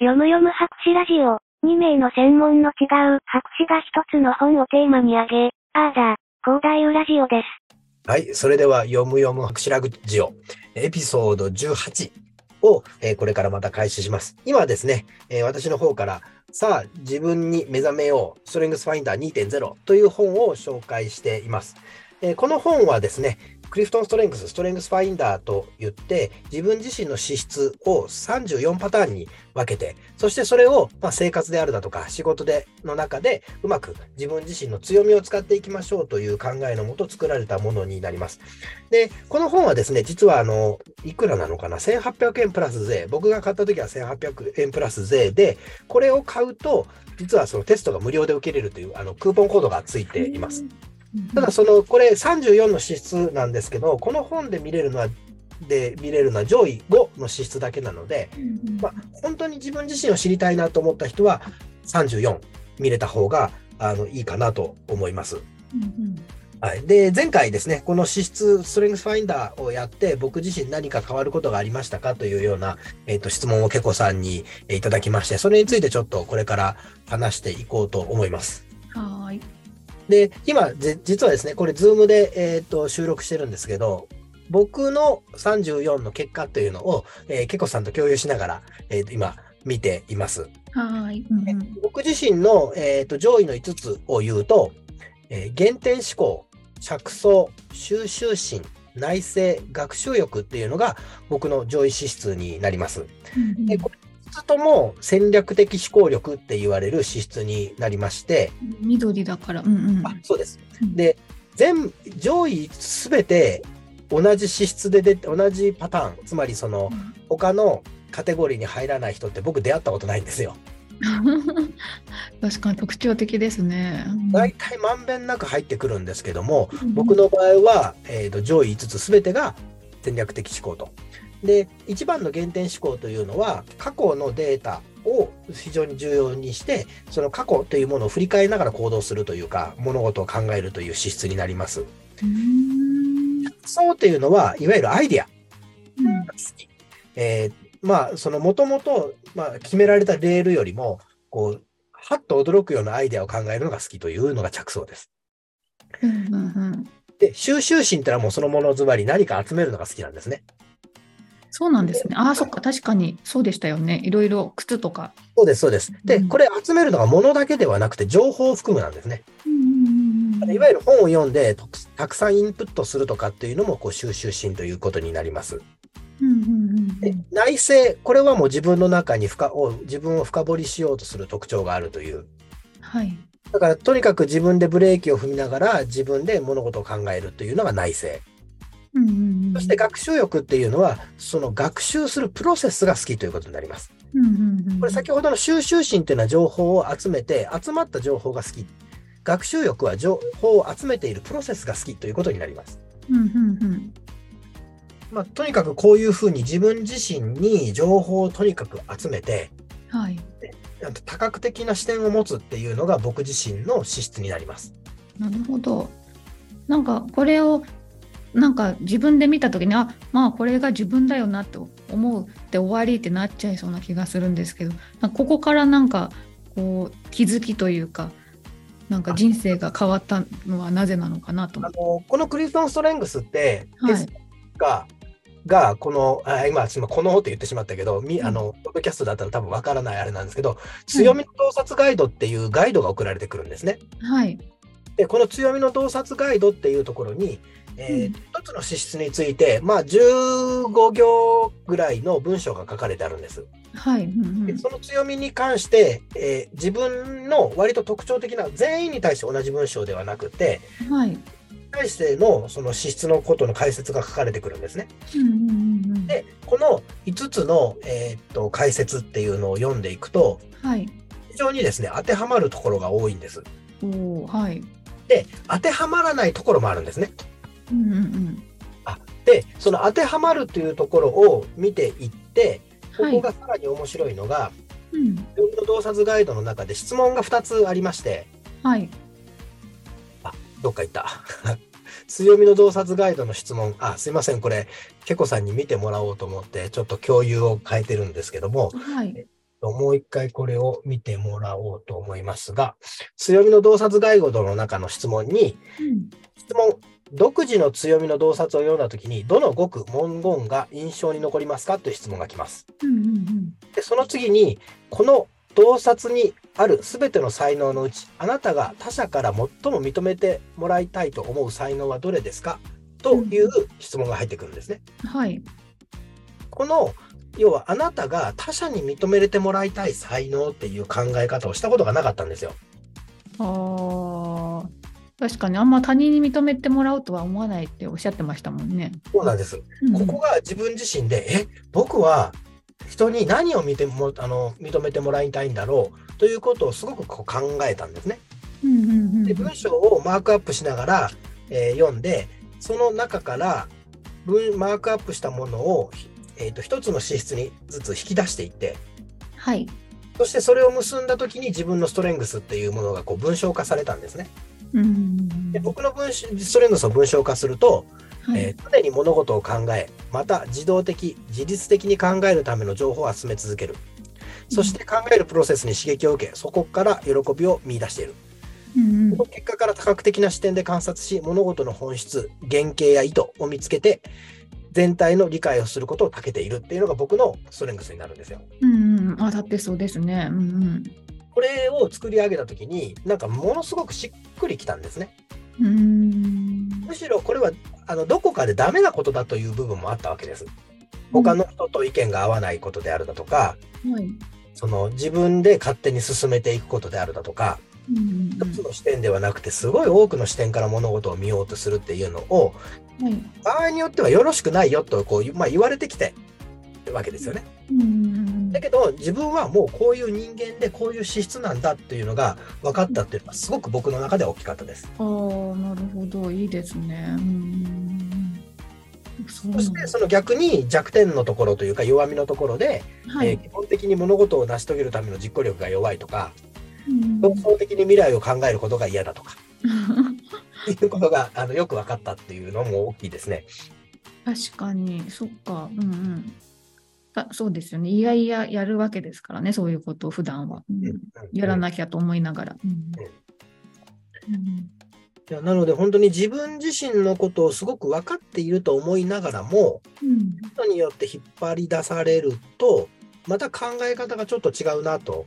読む読む博士ラジオ。2名の専門の違う博士が一つの本をテーマに挙げ、あーだ、広大ラジオです。はい。それでは、読む読む博士ラジオ、エピソード18を、えー、これからまた開始します。今ですね、えー、私の方から、さあ、自分に目覚めよう、ストレングスファインダー2.0という本を紹介しています。えー、この本はですね、クリフトンストレングス、ストレングスファインダーと言って、自分自身の資質を34パターンに分けて、そしてそれを、ま、生活であるだとか仕事での中でうまく自分自身の強みを使っていきましょうという考えのもと作られたものになります。で、この本はですね、実はあの、いくらなのかな ?1800 円プラス税。僕が買った時は1800円プラス税で、これを買うと、実はそのテストが無料で受けれるというあのクーポンコードがついています。ただその、これ34の資質なんですけど、この本で見れるのは、で見れるのは上位5の資質だけなので、まあ、本当に自分自身を知りたいなと思った人は34見れた方があのいいかなと思います。はい、で前回ですね、この資質ストレングスファインダーをやって、僕自身何か変わることがありましたかというような、えーと、質問をけこさんにいただきまして、それについてちょっとこれから話していこうと思います。はい。で、今、実はですね、これ、ズームで、えーと、収録してるんですけど、僕の34の結果というのを、えー、ケコさんと共有しながら、えー、今、見ています。はい、うん、僕自身の、えーと、上位の5つを言うと、えー、原点思考、着想、収集心、内政、学習欲っていうのが僕の上位資質になります。うん、でこれつとも戦略的思考力って言われる資質になりまして。緑だから。うんうん、あそうです。で、全、上位すべて同じ資質で出て、同じパターン、つまりその、他のカテゴリーに入らない人って僕出会ったことないんですよ。確かに特徴的ですね。大体まんべんなく入ってくるんですけども、うん、僕の場合は、えーと、上位5つ全てが戦略的思考と。で、一番の原点思考というのは、過去のデータを非常に重要にして、その過去というものを振り返りながら行動するというか、物事を考えるという資質になります。そうというのは、いわゆるアイディア。うん、えー、まあ、そのもともと、まあ、決められたレールよりも、こう、はっと驚くようなアイデアを考えるのが好きというのが着想です。うんうんうん、で、収集心ってのはもうそのものずばり何か集めるのが好きなんですね。そうなんですね。ああ、そっか、確かにそうでしたよね。いろいろ靴とか。そうです、そうです。で、これ集めるのが物だけではなくて、情報を含むなんですね。いわゆる本を読んでたくさんインプットするとかっていうのもこう収集心ということになります。内政、これはもう自分の中に深を自分を深掘りしようとする特徴があるという。はい。だからとにかく自分でブレーキを踏みながら自分で物事を考えるというのが内政。そして学習欲っていうのは、その学習するプロセスが好きということになります。これ先ほどの収集心っていうのは情報を集めて、集まった情報が好き。学習欲は情報を集めているプロセスが好きということになります。まあ、とにかくこういうふうに自分自身に情報をとにかく集めて、はい、多角的な視点を持つっていうのが僕自身の資質になります。なるほど。なんかこれをなんか自分で見た時にあまあこれが自分だよなと思うって終わりってなっちゃいそうな気がするんですけどここからなんかこう気づきというかなんか人生が変わったのはなぜなのかなと。あのこのクリストン・ストレングスって、はい、ががこのあ今このって言ってしまったけど、みあのポッドキャストだったら多分わからないあれなんですけど、強みの洞察ガイドっていうガイドが送られてくるんですね。はい、でこの強みの洞察ガイドっていうところにえー、一つの資質について、まあ、15行ぐらいの文章が書かれてあるんです。はい、うんうん、その強みに関して、えー、自分の割と特徴的な全員に対して同じ文章ではなくて、はい、対してのその資質のことの解説が書かれてくるんですね。うんうんうん、でこの5つの、えー、っと解説っていうのを読んでいくと、はい、非常にですね当てはまるところが多いんです。おはい、で当てはまらないところもあるんですね。うんうん、あでその当てはまるというところを見ていってここがさらに面白いのが、はいうん、の洞察ガイドの中で質問が2つありまして、はい、あどっか行った。強みの洞察ガイドの質問。あすいません。これけこさんに見てもらおうと思ってちょっと共有を変えてるんですけども、はい、もう一回これを見てもらおうと思いますが、強みの洞察ガイドの中の質問に、うん質問、独自の強みの洞察を読んだときに、どの語句、文言が印象に残りますかという質問が来ます。うんうんで、その次に、この洞察にあるすべての才能のうち、あなたが他者から最も認めてもらいたいと思う才能はどれですかという質問が入ってくるんですね。うんはい。この、要はあなたが他者に認めれてもらいたい才能っていう考え方をしたことがなかったんですよ。ああ、確かにあんま他人に認めてもらおうとは思わないっておっしゃってましたもんね。そうなんです。うんここが自分自身で、え、僕は人に何を見てもあの認めてもらいたいんだろうということをすごくこう考えたんですね。で文章をマークアップしながら、えー読んで、その中から文マークアップしたものを、えー、と一つの資質にずつ引き出していって、はい。そしてそれを結んだ時に自分のストレングスっていうものがこう文章化されたんですね。うんで僕の文章ストレングスを文章化すると、はいえー常に物事を考え、また自動的、自律的に考えるための情報を集め続ける。そして考えるプロセスに刺激を受け、そこから喜びを見出している。うんその結果から多角的な視点で観察し、物事の本質、原型や意図を見つけて、全体の理解をすることを長けているっていうのが僕のストレングスになるんですよ。うんうん、あ、だってそうですね。うんうん。これを作り上げた時に、なんかものすごくしっくりきたんですね。うーんむしろこれはあのどこかでダメなことだという部分もあったわけです。他の人と意見が合わないことであるだとか、はい。その自分で勝手に進めていくことであるだとか、うんうん一つの視点ではなくてすごい多くの視点から物事を見ようとするっていうのをうんはい。場合によってはよろしくないよとこう、まあ、言われてきてるわけですよね。だけど自分はもうこういう人間でこういう資質なんだっていうのが分かったっていうのがすごく僕の中では大きかったです。ああ、なるほど。いいですね。そしてその逆に弱点のところというか弱みのところで、はい。えー基本的に物事を成し遂げるための実行力が弱いとか、うん独創的に未来を考えることが嫌だとか、いうことがあのよく分かったっていうのも大きいですね。確かに、そっか。うんうん。あそうですよね。いやいややるわけですからね、そういうことを普段は。うんうんやらなきゃと思いながら。うんうんいやなので本当に自分自身のことをすごく分かっていると思いながらもうん人によって引っ張り出されるとまた考え方がちょっと違うなと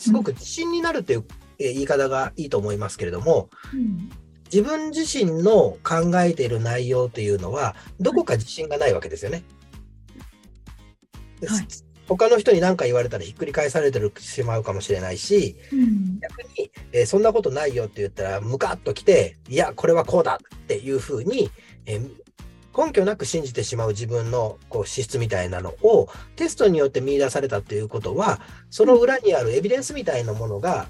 すごく自信になるっていうえー言い方がいいと思いますけれどもうん。自分自身の考えている内容っていうのはどこか自信がないわけですよね。ではい。他の人に何か言われたらひっくり返されてるしまうかもしれないしうん。逆に、えーそんなことないよって言ったらムカッときていやこれはこうだっていうふうに、えー根拠なく信じてしまう自分のこう資質みたいなのをテストによって見出されたっていうことはその裏にあるエビデンスみたいなものが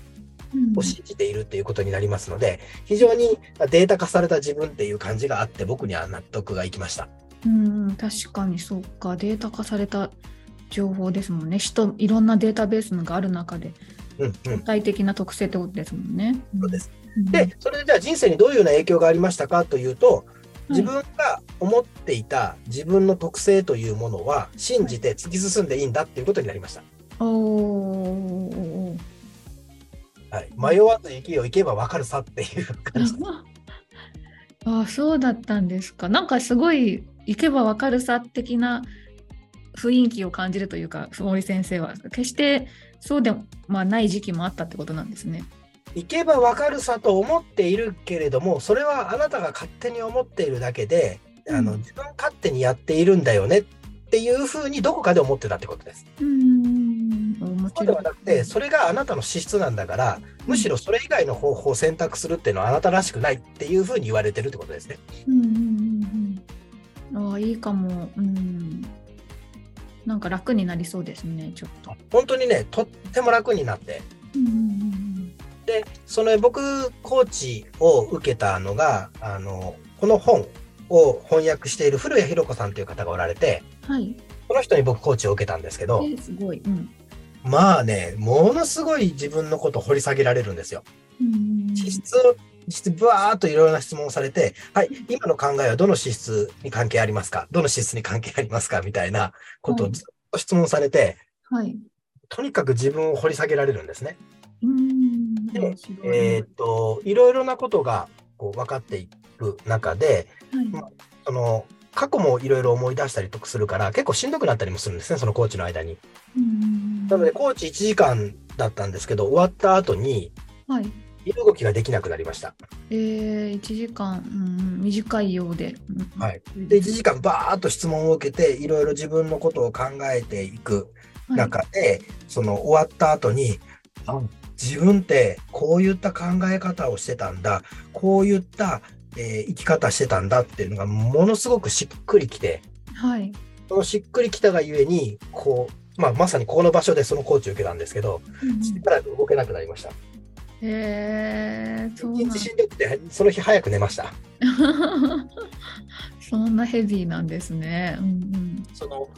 うんを信じているっていうことになりますので非常にデータ化された自分っていう感じがあって僕には納得がいきました。うん、確かにそうか、データ化された情報ですもんね。人、いろんなデータベースがある中で、うんうん具体的な特性ってことですもんね。そうですうん。で、それでじゃあ人生にどういうような影響がありましたかというと、はい自分が思っていた自分の特性というものは信じて突き進んでいいんだっていうことになりました。はい、迷わず生きよ行けば分かるさっていう感じ。あそうだったんですか。なんかすごい行けばわかるさ的な雰囲気を感じるというか、森先生は決してそうでも、まあ、ない時期もあったってことなんですね。行けば分かるさと思っているけれども、それはあなたが勝手に思っているだけで、あのうん自分勝手にやっているんだよねっていうふうにどこかで思ってたってことです。そうで。はなくて、それがあなたの資質なんだから、むしろそれ以外の方法を選択するっていうのはあなたらしくないっていうふうに言われてるってことですね。うんうんうんうん。ああ、いいかも。うん。なんか楽になりそうですね、ちょっと。本当にね、とっても楽になって。うんその僕、コーチを受けたのが、あの、この本を翻訳している古谷弘子さんという方がおられて、うん。はい。この人に僕コーチを受けたんですけど、えすごい。うん。まあね、ものすごい自分のことを掘り下げられるんですよ。資質を、実質ブワーっといろいろな質問をされて、はい、今の考えはどの資質に関係ありますか？どの資質に関係ありますか？みたいなことをはいずっと質問されて、はい。とにかく自分を掘り下げられるんですね。うん。でえーっと、いろいろなことがこう分かっていく中で、はいその過去もいろいろ思い出したりとかするから、結構しんどくなったりもするんですね、そのコーチの間に。うんなので、コーチ1時間だったんですけど、終わった後に、はい。身動きができなくなりました。えー、1時間、うん、短いようで。うんはい。で、1時間バーっと質問を受けて、いろいろ自分のことを考えていくはい中で、その終わった後に、あ自分ってこういった考え方をしてたんだ、こういった、えー生き方してたんだっていうのがものすごくしっくりきて、はい。そのしっくりきたがゆえに、こう、まあ、まさにここの場所でそのコーチを受けたんですけど、うんしばらく動けなくなりました。えー、そうなんしんどくて、その日早く寝ました。そんなヘビーなんですね。うんその、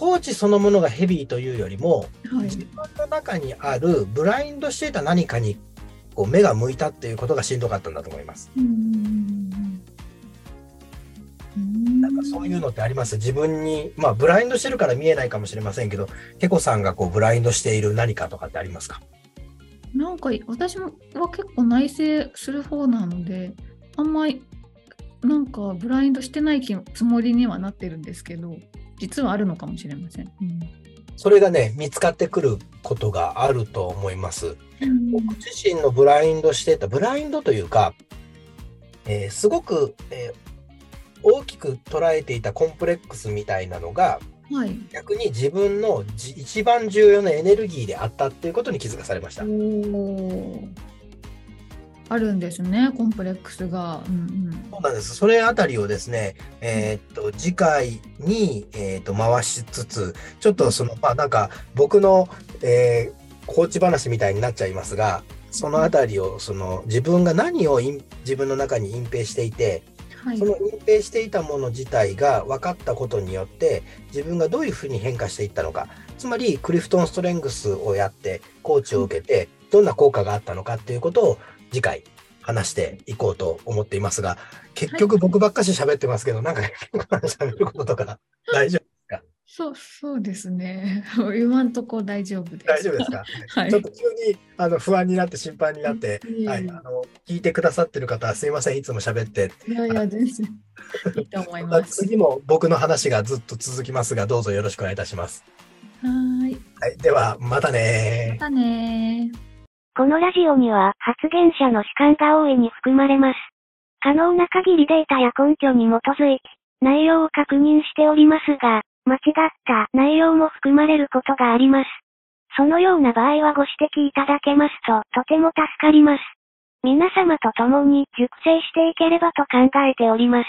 コーチそのものがヘビーというよりも、うん、はい自。分の中にあるブラインドしていた何かにこう目が向いたっていうことがしんどかったんだと思います。なんかそういうのってあります？自分に、まあブラインドしてるから見えないかもしれませんけど、ケコさんがこうブラインドしている何かとかってありますか？なんか私もは結構内省する方なのであんまりなんかブラインドしてない気つもりにはなってるんですけど実はあるのかもしれません。うんそれがね、見つかってくることがあると思います。うん僕自身のブラインドしてた、ブラインドというか、えーすごく、えー大きく捉えていたコンプレックスみたいなのが、はい。逆に自分のじ一番重要なエネルギーであったっていうことに気づかされました。あるんですねコンプレックスが。うんそうなんです。それあたりをですね、えーっと、次回に、えーっと、回しつつ、ちょっとその、まあなんか、僕の、えーコーチ話みたいになっちゃいますが、そのあたりを、その、自分が何を隠自分の中に隠蔽していて、その隠蔽していたもの自体が分かったことによって、自分がどういうふうに変化していったのか、つまり、クリフトンストレングスをやって、コーチを受けて、どんな効果があったのかっていうことを、次回、話していこうと思っていますが、結局僕ばっかし喋ってますけど、なんか、喋ることとか大丈夫そうそうですね。今んとこ大丈夫です。大丈夫ですか、はいちょっと急にあの不安になって心配になって、はい、あの聞いてくださってる方、すいません、いつも喋って。いやいや、全然いいと思います。次も僕の話がずっと続きますが、どうぞよろしくお願いいたします。はーい。はい、では、またねまたねー。このラジオには発言者の主観が大いに含まれます。可能な限りデータや根拠に基づいて内容を確認しておりますが、間違った内容も含まれることがあります。そのような場合はご指摘いただけますととても助かります。皆様と共に熟成していければと考えております。